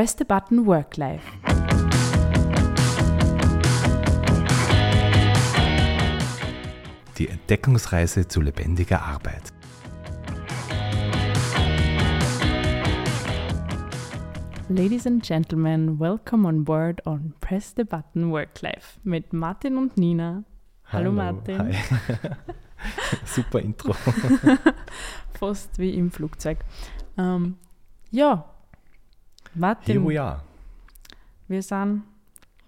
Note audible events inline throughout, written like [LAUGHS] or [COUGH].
Press the Button Work Life. Die Entdeckungsreise zu lebendiger Arbeit. Ladies and Gentlemen, welcome on board on Press the Button Work Life mit Martin und Nina. Hallo, Martin. Hi. [LAUGHS] Super Intro. [LAUGHS] Fast wie im Flugzeug. Ähm, ja, Martin. Here we are. Wir sind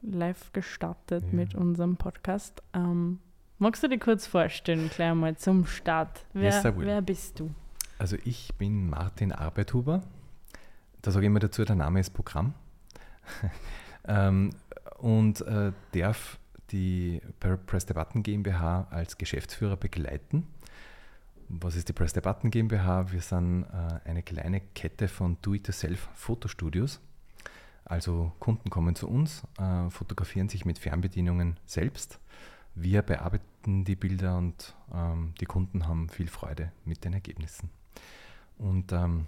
live gestartet Ja. mit unserem Podcast. Ähm, magst du dir kurz vorstellen, gleich mal zum Start? Wer, Yes, wer bist du? Also ich bin Martin Arbeithuber. Da sage ich immer dazu, der Name ist Programm. [LAUGHS] ähm, und äh, darf die Per- Press the Button GmbH als Geschäftsführer begleiten. Was ist die Press the Button GmbH? Wir sind äh, eine kleine Kette von Do-it-yourself-Fotostudios. Also Kunden kommen zu uns, äh, fotografieren sich mit Fernbedienungen selbst. Wir bearbeiten die Bilder und ähm, die Kunden haben viel Freude mit den Ergebnissen. Und ähm,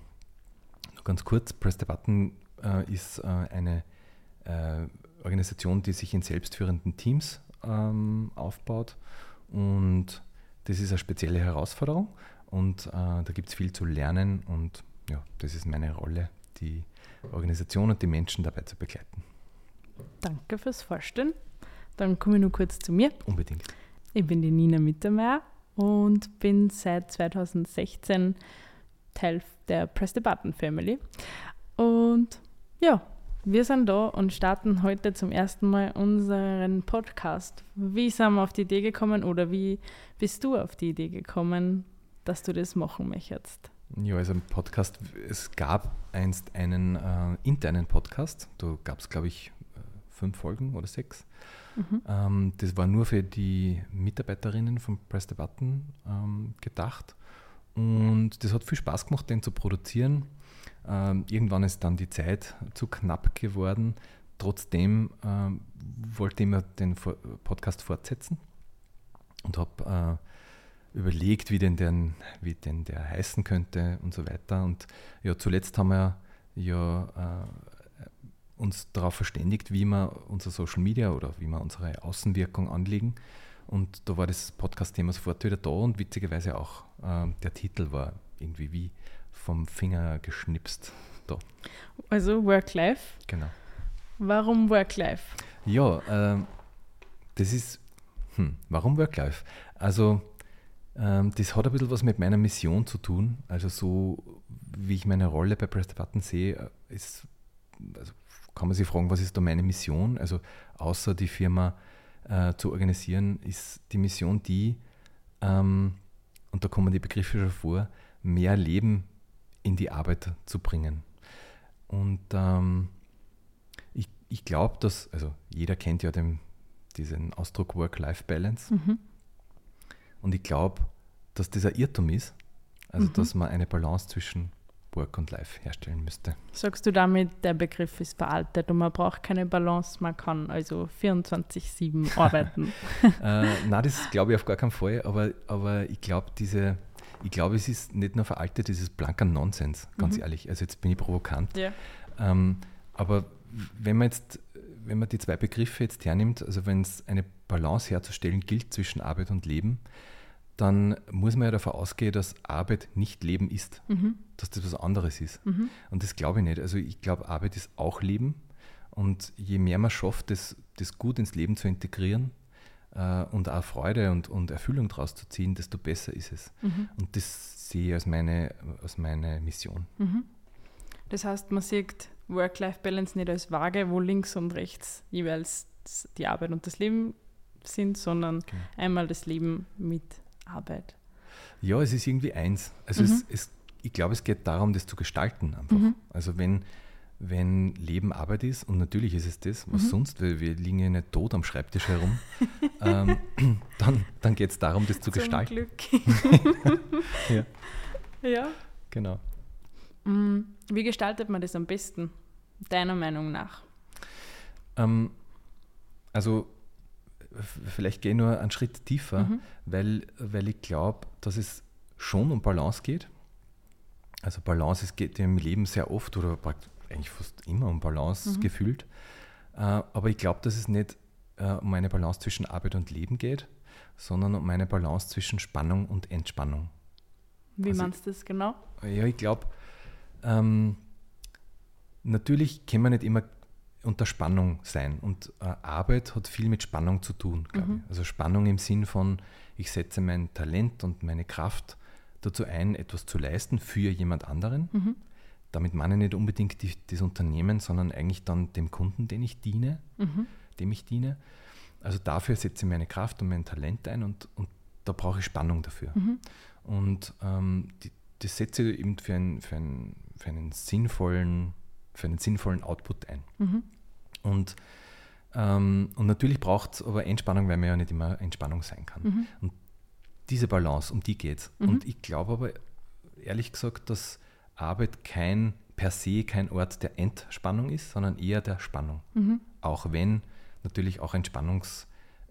nur ganz kurz, Press the Button äh, ist eine Organisation, die sich in selbstführenden Teams ähm, aufbaut. Und das ist eine spezielle Herausforderung. Und äh, da gibt es viel zu lernen. Und ja, das ist meine Rolle, die Organisation und die Menschen dabei zu begleiten. Danke fürs Vorstellen. Dann komme ich nur kurz zu mir. Unbedingt. Ich bin die Nina Mittermeier und bin seit 2016 Teil der Press the Button Family. Und ja, wir sind da und starten heute zum ersten Mal unseren Podcast. Wie sind wir auf die Idee gekommen oder wie bist du auf die Idee gekommen, dass du das machen möchtest? Ja, also ein Podcast, es gab einst einen äh, internen Podcast, da gab es, glaube ich, äh, fünf Folgen oder sechs. Mhm. Ähm, das war nur für die Mitarbeiterinnen von Press the Button ähm, gedacht. Und das hat viel Spaß gemacht, den zu produzieren. Ähm, irgendwann ist dann die Zeit zu knapp geworden. Trotzdem ähm, wollte ich immer den Podcast fortsetzen und habe äh, überlegt, wie denn, der, wie denn der heißen könnte und so weiter. Und ja, zuletzt haben wir ja äh, uns darauf verständigt, wie wir unser Social Media oder wie wir unsere Außenwirkung anlegen. Und da war das Podcast-Thema sofort wieder da und witzigerweise auch ähm, der Titel war irgendwie wie vom Finger geschnipst. Da, Also Work-Life. genau. Warum Work-Life? Ja, ähm, das ist, hm, warum Work-Life? Also, ähm, das hat ein bisschen was mit meiner Mission zu tun. Also, so wie ich meine Rolle bei Press the Button sehe, äh, ist, also kann man sich fragen, was ist da meine Mission? Also, außer die Firma äh, zu organisieren, ist die Mission die, ähm, und da kommen die Begriffe schon vor, mehr Leben in die Arbeit zu bringen. Und ähm, ich, ich glaube, dass, also jeder kennt ja den, diesen Ausdruck Work-Life-Balance. Mhm. Und ich glaube, dass das ein Irrtum ist. Also, Mhm. dass man eine Balance zwischen Work und Life herstellen müsste. Sagst du damit, der Begriff ist veraltet und man braucht keine Balance, man kann also 24-7 arbeiten? [LAUGHS] äh, nein, das glaube ich auf gar keinen Fall, aber, aber ich glaube, diese, ich glaube, es ist nicht nur veraltet, es ist blanker Nonsens, ganz Mhm. ehrlich. Also jetzt bin ich provokant. ja. Ähm, aber wenn man jetzt, wenn man die zwei Begriffe jetzt hernimmt, also wenn es eine Balance herzustellen gilt zwischen Arbeit und Leben, dann muss man ja davon ausgehen, dass Arbeit nicht Leben ist, Mhm. dass das was anderes ist. Mhm. Und das glaube ich nicht. Also ich glaube, Arbeit ist auch Leben. Und je mehr man schafft, das, das gut ins Leben zu integrieren äh, und auch Freude und, und Erfüllung daraus zu ziehen, desto besser ist es. Mhm. Und das sehe ich als meine, als meine Mission. Mhm. Das heißt, man sieht Work-Life-Balance nicht als Waage, wo links und rechts jeweils die Arbeit und das Leben sind, sondern Genau. einmal das Leben mit Arbeit. Ja, es ist irgendwie eins. Also Mhm. es, es, ich glaube, es geht darum, das zu gestalten einfach. Mhm. Also wenn, wenn Leben Arbeit ist, und natürlich ist es das, was Mhm. sonst, weil wir liegen ja nicht tot am Schreibtisch herum, [LAUGHS] ähm, [CLEARS THROAT] dann, dann geht es darum, das zu gestalten. Glück. [LAUGHS] Ja. ja. Genau. Mm, Wie gestaltet man das am besten, deiner Meinung nach? Ähm, also vielleicht gehe ich nur einen Schritt tiefer, Mhm. weil, weil ich glaube, dass es schon um Balance geht. Also Balance es geht im Leben sehr oft oder prakt- eigentlich fast immer um Balance Mhm. gefühlt. Äh, aber ich glaube, dass es nicht äh, um eine Balance zwischen Arbeit und Leben geht, sondern um eine Balance zwischen Spannung und Entspannung. Wie Also- meinst du das genau? Ja, ich glaube, ähm, natürlich kann man nicht immer unter Spannung sein. Und äh, Arbeit hat viel mit Spannung zu tun, glaube Mhm. ich. Also Spannung im Sinn von, ich setze mein Talent und meine Kraft dazu ein, etwas zu leisten für jemand anderen. Mhm. Damit meine ich nicht unbedingt die, das Unternehmen, sondern eigentlich dann dem Kunden, den ich diene, Mhm. dem ich diene. Also dafür setze ich meine Kraft und mein Talent ein und, und da brauche ich Spannung dafür. Mhm. Und ähm, die, das setze ich eben für, ein, für, ein, für, einen sinnvollen, für einen sinnvollen Output ein. Mhm. Und, ähm, und natürlich braucht es aber Entspannung, weil man ja nicht immer Entspannung sein kann. Mhm. Diese Balance, um die geht es. Mhm. Und ich glaube aber ehrlich gesagt, dass Arbeit kein per se kein Ort der Entspannung ist, sondern eher der Spannung. Mhm. Auch wenn natürlich auch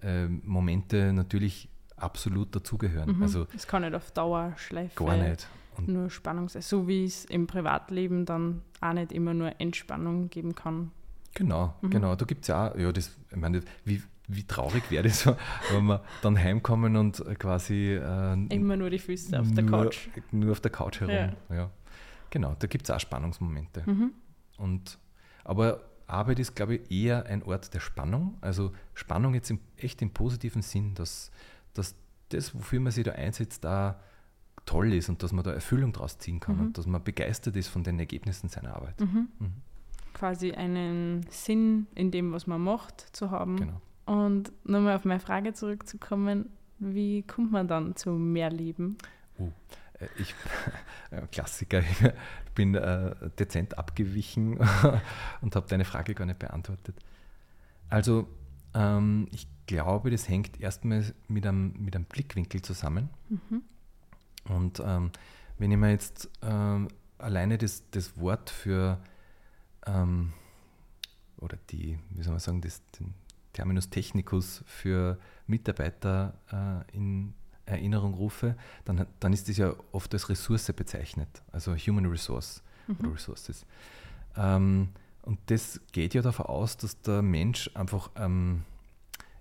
Entspannungsmomente natürlich absolut dazugehören. Mhm. Also es kann nicht auf Dauer schleifen. gar nicht. Und Nur Spannung sein. So wie es im Privatleben dann auch nicht immer nur Entspannung geben kann. Genau, Mhm. genau. Da gibt es ja auch, ja, das, ich meine, wie, wie traurig wäre das, [LAUGHS] wenn wir dann heimkommen und quasi äh, Immer nur die Füße auf der nur, Couch. Nur auf der Couch herum. Ja. Ja. Genau, da gibt es auch Spannungsmomente. Mhm. Und, aber Arbeit ist, glaube ich, eher ein Ort der Spannung. Also Spannung jetzt im, echt im positiven Sinn, dass, dass das, wofür man sich da einsetzt, da toll ist und dass man da Erfüllung draus ziehen kann Mhm. und dass man begeistert ist von den Ergebnissen seiner Arbeit. Mhm. Mhm. Quasi einen Sinn in dem, was man macht, zu haben. Genau. Und nochmal auf meine Frage zurückzukommen, wie kommt man dann zu mehr Leben? Äh, Ich, äh, Klassiker, ich bin äh, dezent abgewichen [LAUGHS] und habe deine Frage gar nicht beantwortet. Also, ähm, ich glaube, das hängt erstmal mit einem, mit einem Blickwinkel zusammen. Mhm. Und ähm, wenn ich mir jetzt ähm, alleine das, das Wort für, ähm, oder die, wie soll man sagen, das, den Terminus technicus für Mitarbeiter äh, in Erinnerung rufe, dann, dann ist das ja oft als Ressource bezeichnet, also Human Resource oder Mhm. Resources. Ähm, und das geht ja davon aus, dass der Mensch einfach ähm,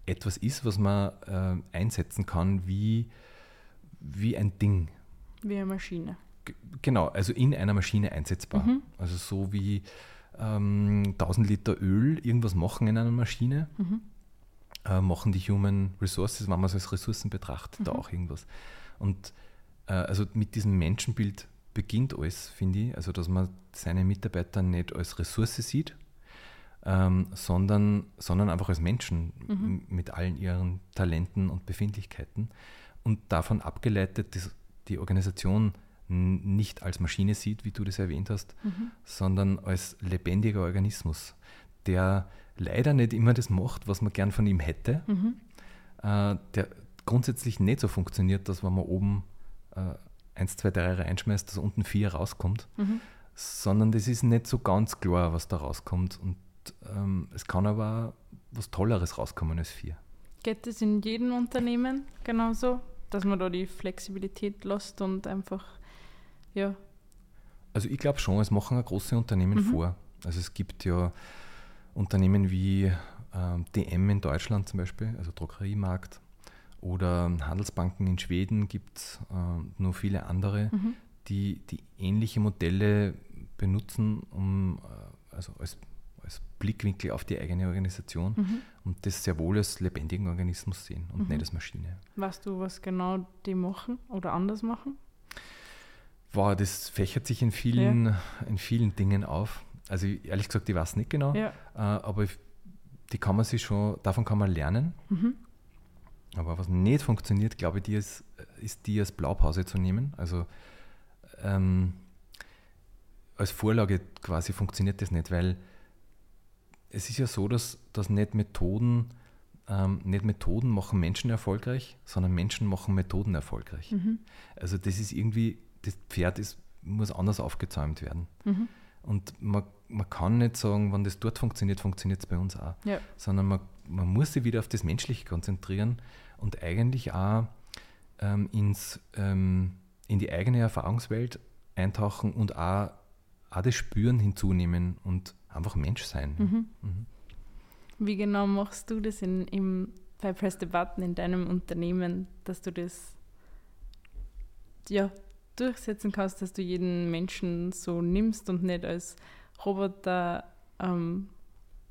etwas ist, was man äh, einsetzen kann wie, wie ein Ding. Wie eine Maschine. G- Genau, also in einer Maschine einsetzbar. Mhm. Also so wie ähm, 1000 Liter Öl irgendwas machen in einer Maschine, Mhm. Äh, machen die Human Resources, wenn man es als Ressourcen betrachtet, da Mhm. auch irgendwas. Und äh, also mit diesem Menschenbild beginnt alles, finde ich. Also dass man seine Mitarbeiter nicht als Ressource sieht, ähm, sondern, sondern einfach als Menschen Mhm. mit allen ihren Talenten und Befindlichkeiten. Und davon abgeleitet, dass die Organisation nicht als Maschine sieht, wie du das erwähnt hast, Mhm. sondern als lebendiger Organismus, der leider nicht immer das macht, was man gern von ihm hätte, Mhm. äh, der grundsätzlich nicht so funktioniert, dass wenn man oben äh, 1, 2, 3 reinschmeißt, dass unten 4 rauskommt, Mhm. sondern das ist nicht so ganz klar, was da rauskommt. Und ähm, es kann aber was Tolleres rauskommen als 4. Geht das in jedem Unternehmen genauso, dass man da die Flexibilität lässt und einfach, ja, Also ich glaube schon, es machen auch große Unternehmen Mhm. vor. Also es gibt ja Unternehmen wie ähm, DM in Deutschland zum Beispiel, also Drogeriemarkt, oder Handelsbanken in Schweden gibt es ähm, nur viele andere, mhm. die, die ähnliche Modelle benutzen, um äh, also als, als Blickwinkel auf die eigene Organisation Mhm. und das sehr wohl als lebendigen Organismus sehen und Mhm. nicht als Maschine. weißt du, was genau die machen oder anders machen? Wow, das fächert sich in vielen, in vielen Dingen auf. Also ich- ehrlich gesagt, ich weiß nicht genau, Ja. äh, aber ich- die kann man sich schon, davon kann man lernen. Mhm. Aber was nicht funktioniert, glaube ich, die ist, ist die als Blaupause zu nehmen. Also ähm, als Vorlage quasi funktioniert das nicht, weil es ist ja so, dass, dass nicht Methoden, ähm, nicht Methoden machen Menschen erfolgreich, sondern Menschen machen Methoden erfolgreich. Mhm. Also das ist irgendwie, das Pferd ist, muss anders aufgezäumt werden. Mhm. Und man, man kann nicht sagen, wenn das dort funktioniert, funktioniert es bei uns auch. Ja. Sondern man, man muss sich wieder auf das Menschliche konzentrieren und eigentlich auch ähm, ins, ähm, in die eigene Erfahrungswelt eintauchen und auch auch das Spüren hinzunehmen und einfach Mensch sein. Mhm. Mhm. Wie genau machst du das in, im, bei Press the Button in deinem Unternehmen, dass du das ja, durchsetzen kannst, dass du jeden Menschen so nimmst und nicht als Roboter ähm,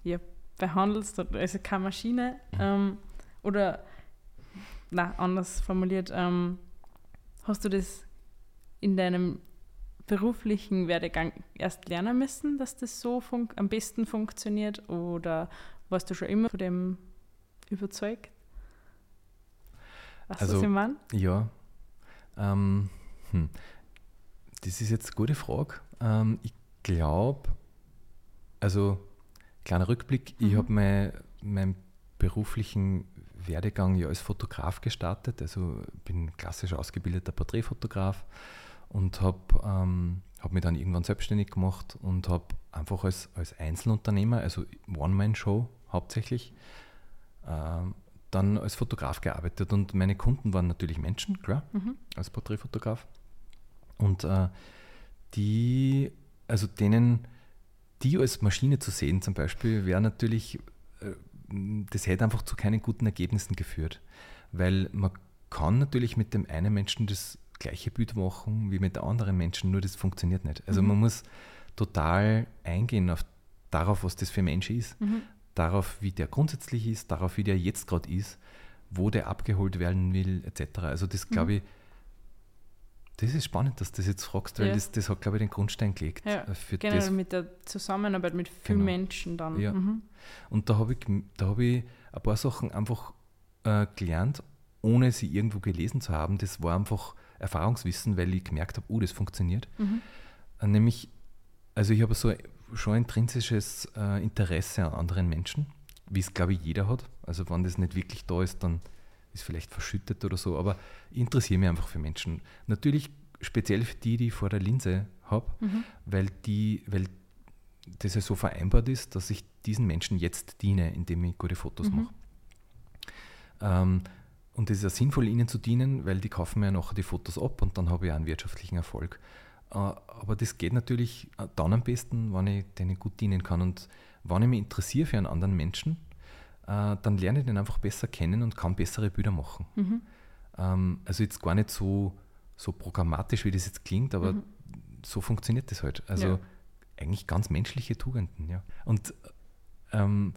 ja, behandelst, also keine Maschine. Mhm. Ähm, oder, na anders formuliert, ähm, hast du das in deinem beruflichen Werdegang erst lernen müssen, dass das so am besten funktioniert oder warst du schon immer von dem überzeugt? Weißt also, was ich meine? Ja. Ähm, hm. Das ist jetzt eine gute Frage. Ähm, ich glaube, also kleiner Rückblick, mhm. ich habe mein, meinen beruflichen Werdegang ja als Fotograf gestartet. Also bin klassisch ausgebildeter Porträtfotograf und habe ähm, hab mich dann irgendwann selbstständig gemacht und habe einfach als, als Einzelunternehmer, also One-Man-Show hauptsächlich, ähm, dann als Fotograf gearbeitet. Und meine Kunden waren natürlich Menschen, klar, mhm. als Porträtfotograf. Und äh, die, also denen, die als Maschine zu sehen zum Beispiel, wäre natürlich, äh, das hätte einfach zu keinen guten Ergebnissen geführt. Weil man kann natürlich mit dem einen Menschen das gleiche Bild machen wie mit der anderen Menschen, nur das funktioniert nicht. Also mhm. man muss total eingehen auf, darauf, was das für ein Mensch ist, mhm. darauf, wie der grundsätzlich ist, darauf, wie der jetzt gerade ist, wo der abgeholt werden will, etc. Also das mhm. glaube ich, das ist spannend, dass du das jetzt fragst, weil ja. das, das hat, glaube ich, den Grundstein gelegt. Ja, für generell das. mit der Zusammenarbeit mit vielen genau. Menschen dann. Ja. Mhm. Und da habe ich, hab ich ein paar Sachen einfach äh, gelernt, ohne sie irgendwo gelesen zu haben. Das war einfach Erfahrungswissen, weil ich gemerkt habe, oh, das funktioniert. Mhm. Äh, nämlich, also ich habe so schon intrinsisches äh, Interesse an anderen Menschen, wie es, glaube ich, jeder hat. Also wenn das nicht wirklich da ist, dann ist vielleicht verschüttet oder so, aber ich interessiere mich einfach für Menschen. Natürlich speziell für die, die ich vor der Linse habe, mhm. weil, weil das ja so vereinbart ist, dass ich diesen Menschen jetzt diene, indem ich gute Fotos mhm. mache. Ähm, und es ist ja sinnvoll, ihnen zu dienen, weil die kaufen mir ja nachher die Fotos ab und dann habe ich auch einen wirtschaftlichen Erfolg. Äh, aber das geht natürlich dann am besten, wenn ich denen gut dienen kann. Und wenn ich mich interessiere für einen anderen Menschen, äh, dann lerne ich den einfach besser kennen und kann bessere Bilder machen. Mhm. Ähm, also jetzt gar nicht so, so programmatisch, wie das jetzt klingt, aber mhm. so funktioniert das halt. Also ja. eigentlich ganz menschliche Tugenden. Ja. Und ähm,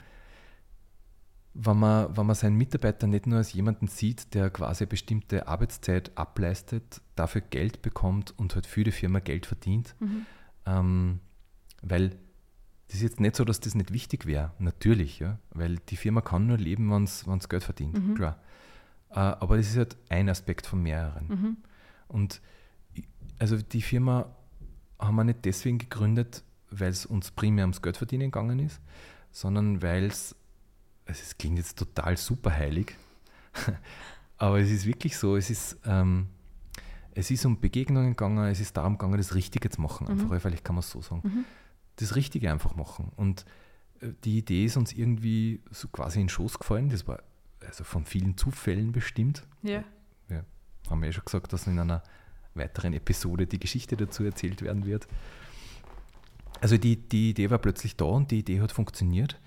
wenn man, wenn man seinen Mitarbeiter nicht nur als jemanden sieht, der quasi eine bestimmte Arbeitszeit ableistet, dafür Geld bekommt und halt für die Firma Geld verdient, mhm. ähm, weil das ist jetzt nicht so, dass das nicht wichtig wäre, natürlich, ja, weil die Firma kann nur leben, wenn es Geld verdient, mhm. klar. Äh, aber das ist halt ein Aspekt von mehreren. Mhm. Und also die Firma haben wir nicht deswegen gegründet, weil es uns primär ums Geld verdienen gegangen ist, sondern weil es also es klingt jetzt total super heilig, [LAUGHS] aber es ist wirklich so, es ist, ähm, es ist um Begegnungen gegangen, es ist darum gegangen, das Richtige zu machen, einfach, mhm. vielleicht kann man es so sagen. Mhm. Das Richtige einfach machen. Und äh, die Idee ist uns irgendwie so quasi in den Schoß gefallen, das war also von vielen Zufällen bestimmt. Ja. Wir haben ja schon gesagt, dass in einer weiteren Episode die Geschichte dazu erzählt werden wird. Also die, die Idee war plötzlich da und die Idee hat funktioniert.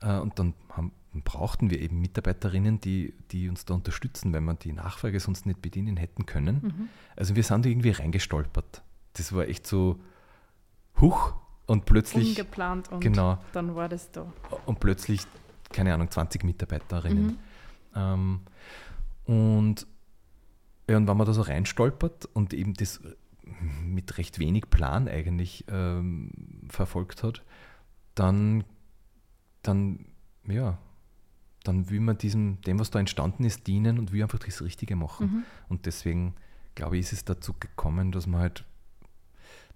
Äh, und dann haben, brauchten wir eben Mitarbeiterinnen, die, die uns da unterstützen, weil wir die Nachfrage sonst nicht bedienen hätten können. Mhm. Also wir sind irgendwie reingestolpert. Das war echt so, huch, und plötzlich. Ungeplant und genau, dann war das da. Und plötzlich, keine Ahnung, 20 Mitarbeiterinnen. Mhm. Ähm, und, ja, und wenn man da so reinstolpert und eben das mit recht wenig Plan eigentlich ähm, verfolgt hat, dann, dann ja, dann will man diesem, dem, was da entstanden ist, dienen und will einfach das Richtige machen. Mhm. Und deswegen, glaube ich, ist es dazu gekommen, dass man halt,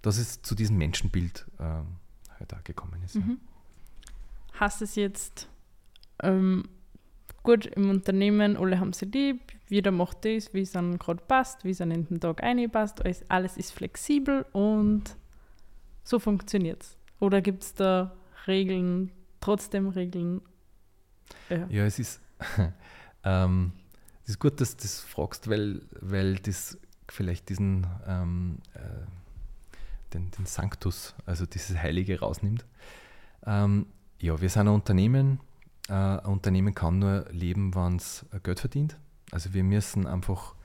dass es zu diesem Menschenbild äh, halt auch gekommen ist. Mhm. Ja. Hast es jetzt ähm, gut im Unternehmen, alle haben sie lieb, jeder macht das, wie es dann gerade passt, wie es an den Tag einpasst, alles, alles ist flexibel und so funktioniert es. Oder gibt es da Regeln, trotzdem Regeln ja, ja es ist, [LAUGHS] ähm, es ist gut, dass du das fragst, weil, weil das vielleicht diesen, ähm, äh, den, den Sanctus, also dieses Heilige rausnimmt. Ähm, ja, wir sind ein Unternehmen. Äh, ein Unternehmen kann nur leben, wenn es Geld verdient. Also wir müssen einfach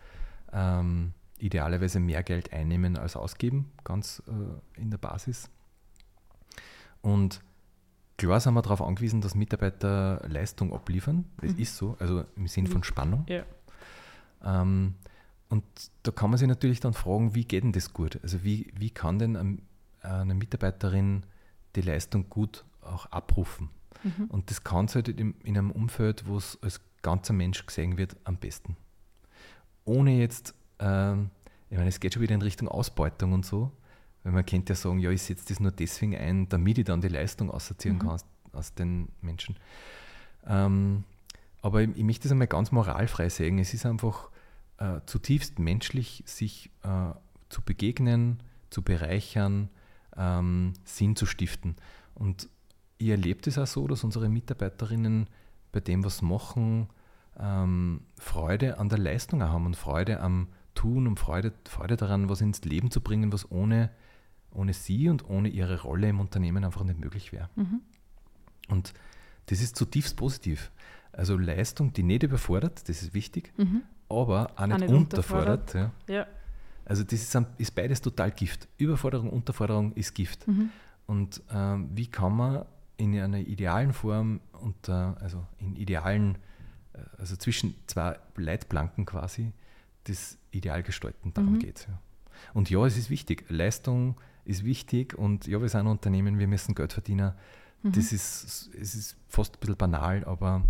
ähm, idealerweise mehr Geld einnehmen als ausgeben, ganz äh, in der Basis. Und klar sind wir darauf angewiesen, dass Mitarbeiter Leistung abliefern. Das mhm. ist so, also im Sinn von Spannung. Ja. Ähm, und da kann man sich natürlich dann fragen, wie geht denn das gut? Also wie, wie kann denn eine Mitarbeiterin die Leistung gut auch abrufen? Mhm. Und das kann es halt in, in einem Umfeld, wo es als ganzer Mensch gesehen wird, am besten. Ohne jetzt, ähm, ich meine, es geht schon wieder in Richtung Ausbeutung und so, weil man könnte ja sagen, ja, ich setze das nur deswegen ein, damit ich dann die Leistung aussortieren mhm. kann aus, aus, den Menschen. Ähm, aber ich, ich, möchte das einmal ganz moralfrei sehen. Es ist einfach äh, zutiefst menschlich, sich äh, zu begegnen, zu bereichern, ähm, Sinn zu stiften. Und ich erlebe das auch so, dass unsere Mitarbeiterinnen bei dem, was machen, ähm, Freude an der Leistung haben und Freude am Tun und Freude, Freude daran, was ins Leben zu bringen, was ohne, ohne sie und ohne ihre Rolle im Unternehmen einfach nicht möglich wäre. Mhm. Und das ist zutiefst positiv. Also Leistung, die nicht überfordert, das ist wichtig, mhm. Aber auch nicht, auch nicht unterfordert. unterfordert ja. ja. Also das ist, ist, beides total Gift. Überforderung, Unterforderung ist Gift. Mhm. Und ähm, wie kann man in einer idealen Form und also in idealen, äh, also zwischen zwei Leitplanken quasi, das ideal gestalten. Darum mhm. geht es. Ja. Und ja, es ist wichtig. Leistung ist wichtig und ja, wir sind ein Unternehmen, wir müssen Geld verdienen. Mhm. Das ist, es ist fast ein bisschen banal, aber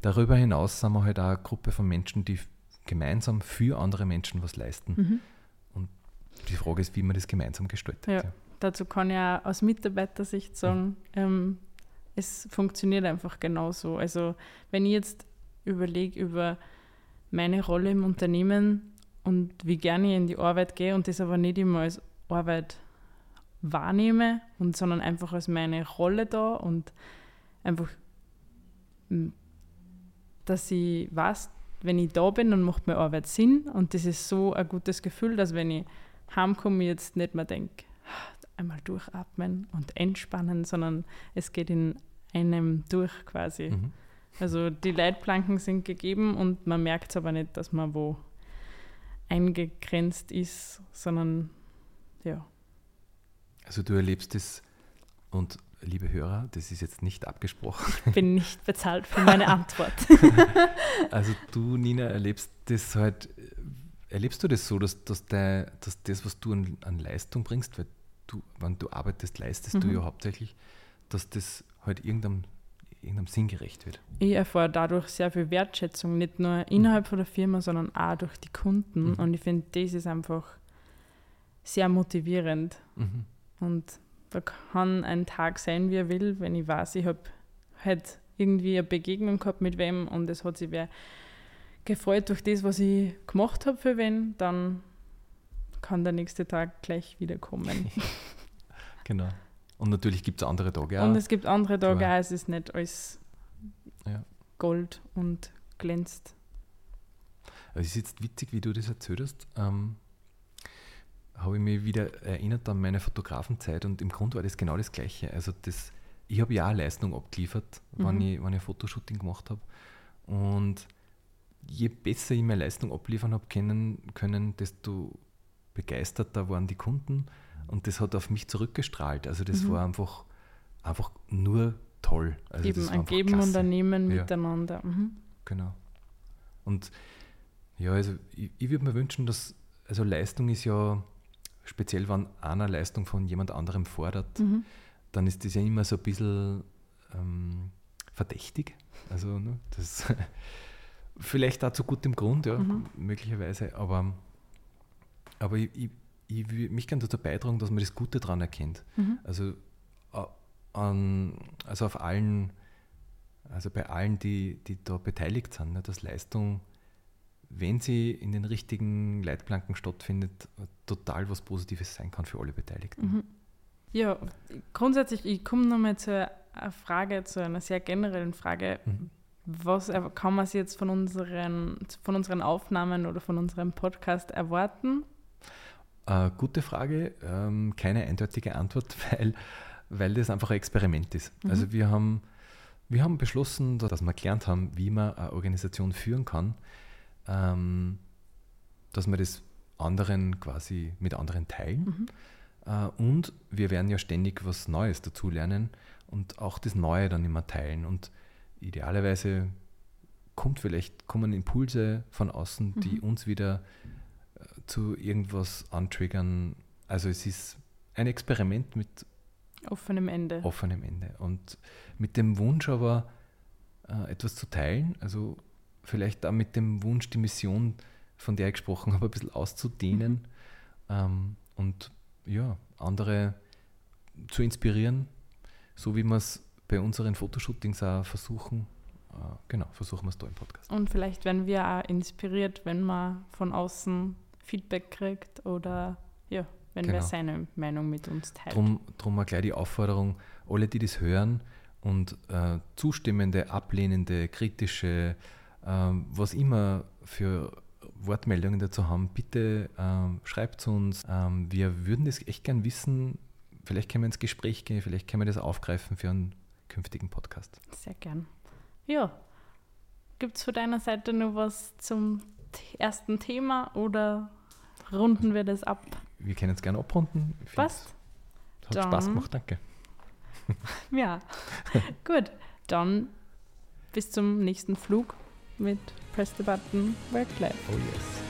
darüber hinaus sind wir halt auch eine Gruppe von Menschen, die gemeinsam für andere Menschen was leisten. Mhm. Und die Frage ist, wie man das gemeinsam gestaltet. Ja. ja. Dazu kann ich auch aus Mitarbeitersicht sagen, mhm. ähm, es funktioniert einfach genauso. Also wenn ich jetzt überlege über meine Rolle im Unternehmen und wie gerne ich in die Arbeit gehe und das aber nicht immer als Arbeit wahrnehme, und, sondern einfach als meine Rolle da und einfach, dass ich weiß, wenn ich da bin, dann macht meine Arbeit Sinn und das ist so ein gutes Gefühl, dass wenn ich heimkomme, jetzt nicht mehr denke, einmal durchatmen und entspannen, sondern es geht in einem durch quasi. Mhm. Also die Leitplanken sind gegeben und man merkt es aber nicht, dass man wo eingegrenzt ist, sondern ja. Also du erlebst es und liebe Hörer, das ist jetzt nicht abgesprochen. Ich bin nicht bezahlt für meine Antwort. [LAUGHS] also du, Nina, erlebst das halt, erlebst du das so, dass, dass, der, dass das, was du an, an Leistung bringst, weil du, wenn du arbeitest, leistest mhm. du ja hauptsächlich, dass das halt irgendeinem, irgendeinem Sinn gerecht wird. Ich erfahre dadurch sehr viel Wertschätzung, nicht nur innerhalb von der Firma, sondern auch durch die Kunden. Mhm. Und ich finde, das ist einfach sehr motivierend. Mhm. Und da kann ein Tag sein, wie er will, wenn ich weiß, ich habe halt irgendwie eine Begegnung gehabt mit wem und es hat sich wer gefreut durch das, was ich gemacht habe für wen, dann kann der nächste Tag gleich wieder kommen. [LAUGHS] genau. Und natürlich gibt es andere Tage auch. Und es gibt andere Tage auch, es ist nicht alles ja. Gold und glänzt. Es ist jetzt witzig, wie du das erzählt hast. Ähm, habe ich mich wieder erinnert an meine Fotografenzeit und im Grunde war das genau das Gleiche. Also das, ich habe ja auch Leistung abgeliefert, mhm. wenn, ich, wenn ich Fotoshooting gemacht habe. Und je besser ich meine Leistung abliefern habe können, können, desto begeisterter waren die Kunden und das hat auf mich zurückgestrahlt. Also das mhm. war einfach, einfach nur toll. Also Eben ein Geben und ein Nehmen ja. miteinander. Mhm. Genau. Und ja, also ich, ich würde mir wünschen, dass, also Leistung ist ja, speziell wenn einer Leistung von jemand anderem fordert, mhm. dann ist das ja immer so ein bisschen ähm, verdächtig. Also ne, das [LAUGHS] vielleicht auch zu gutem Grund, ja, mhm. möglicherweise, aber aber ich, ich, ich will mich gerne dazu beitragen, dass man das Gute daran erkennt. Mhm. Also, an, also auf allen, also bei allen, die, die da beteiligt sind, ne, dass Leistung, wenn sie in den richtigen Leitplanken stattfindet, total was Positives sein kann für alle Beteiligten. Mhm. Ja, grundsätzlich, ich komme nochmal zu einer Frage, zu einer sehr generellen Frage. Mhm. Was kann man sich jetzt von unseren, von unseren Aufnahmen oder von unserem Podcast erwarten? Äh, gute Frage, ähm, keine eindeutige Antwort, [LAUGHS] weil, weil das einfach ein Experiment ist. Mhm. Also wir haben, wir haben beschlossen, dass wir gelernt haben, wie man eine Organisation führen kann, ähm, dass wir das anderen quasi mit anderen teilen. Mhm. Äh, und wir werden ja ständig was Neues dazulernen und auch das Neue dann immer teilen. Und idealerweise kommt vielleicht, kommen Impulse von außen, die Mhm. uns wieder äh, zu irgendwas antriggern. Also es ist ein Experiment mit Offenem Ende. offenem Ende und mit dem Wunsch aber äh, etwas zu teilen, also vielleicht auch mit dem Wunsch, die Mission, von der ich gesprochen habe, ein bisschen auszudehnen ähm, und ja, andere zu inspirieren, so wie wir es bei unseren Fotoshootings auch versuchen. Äh, genau, versuchen wir es da im Podcast. Und vielleicht werden wir auch inspiriert, wenn man von außen Feedback kriegt oder ja, wenn wer Genau. seine Meinung mit uns teilt. Drum, drum auch gleich die Aufforderung, alle, die das hören und äh, zustimmende, ablehnende, kritische, ähm, was immer für Wortmeldungen dazu haben, bitte ähm, schreibt zu uns. Ähm, wir würden das echt gern wissen. Vielleicht können wir ins Gespräch gehen, vielleicht können wir das aufgreifen für einen künftigen Podcast. Sehr gern. Ja. Gibt es von deiner Seite noch was zum ersten Thema oder runden wir das ab? Wir können es gerne abrunden. Ich Passt? Hat Spaß Dann- gemacht, danke. [LAUGHS] Ja. [LAUGHS] Gut. Dann bis zum nächsten Flug mit Press the Button Work Life. Oh yes.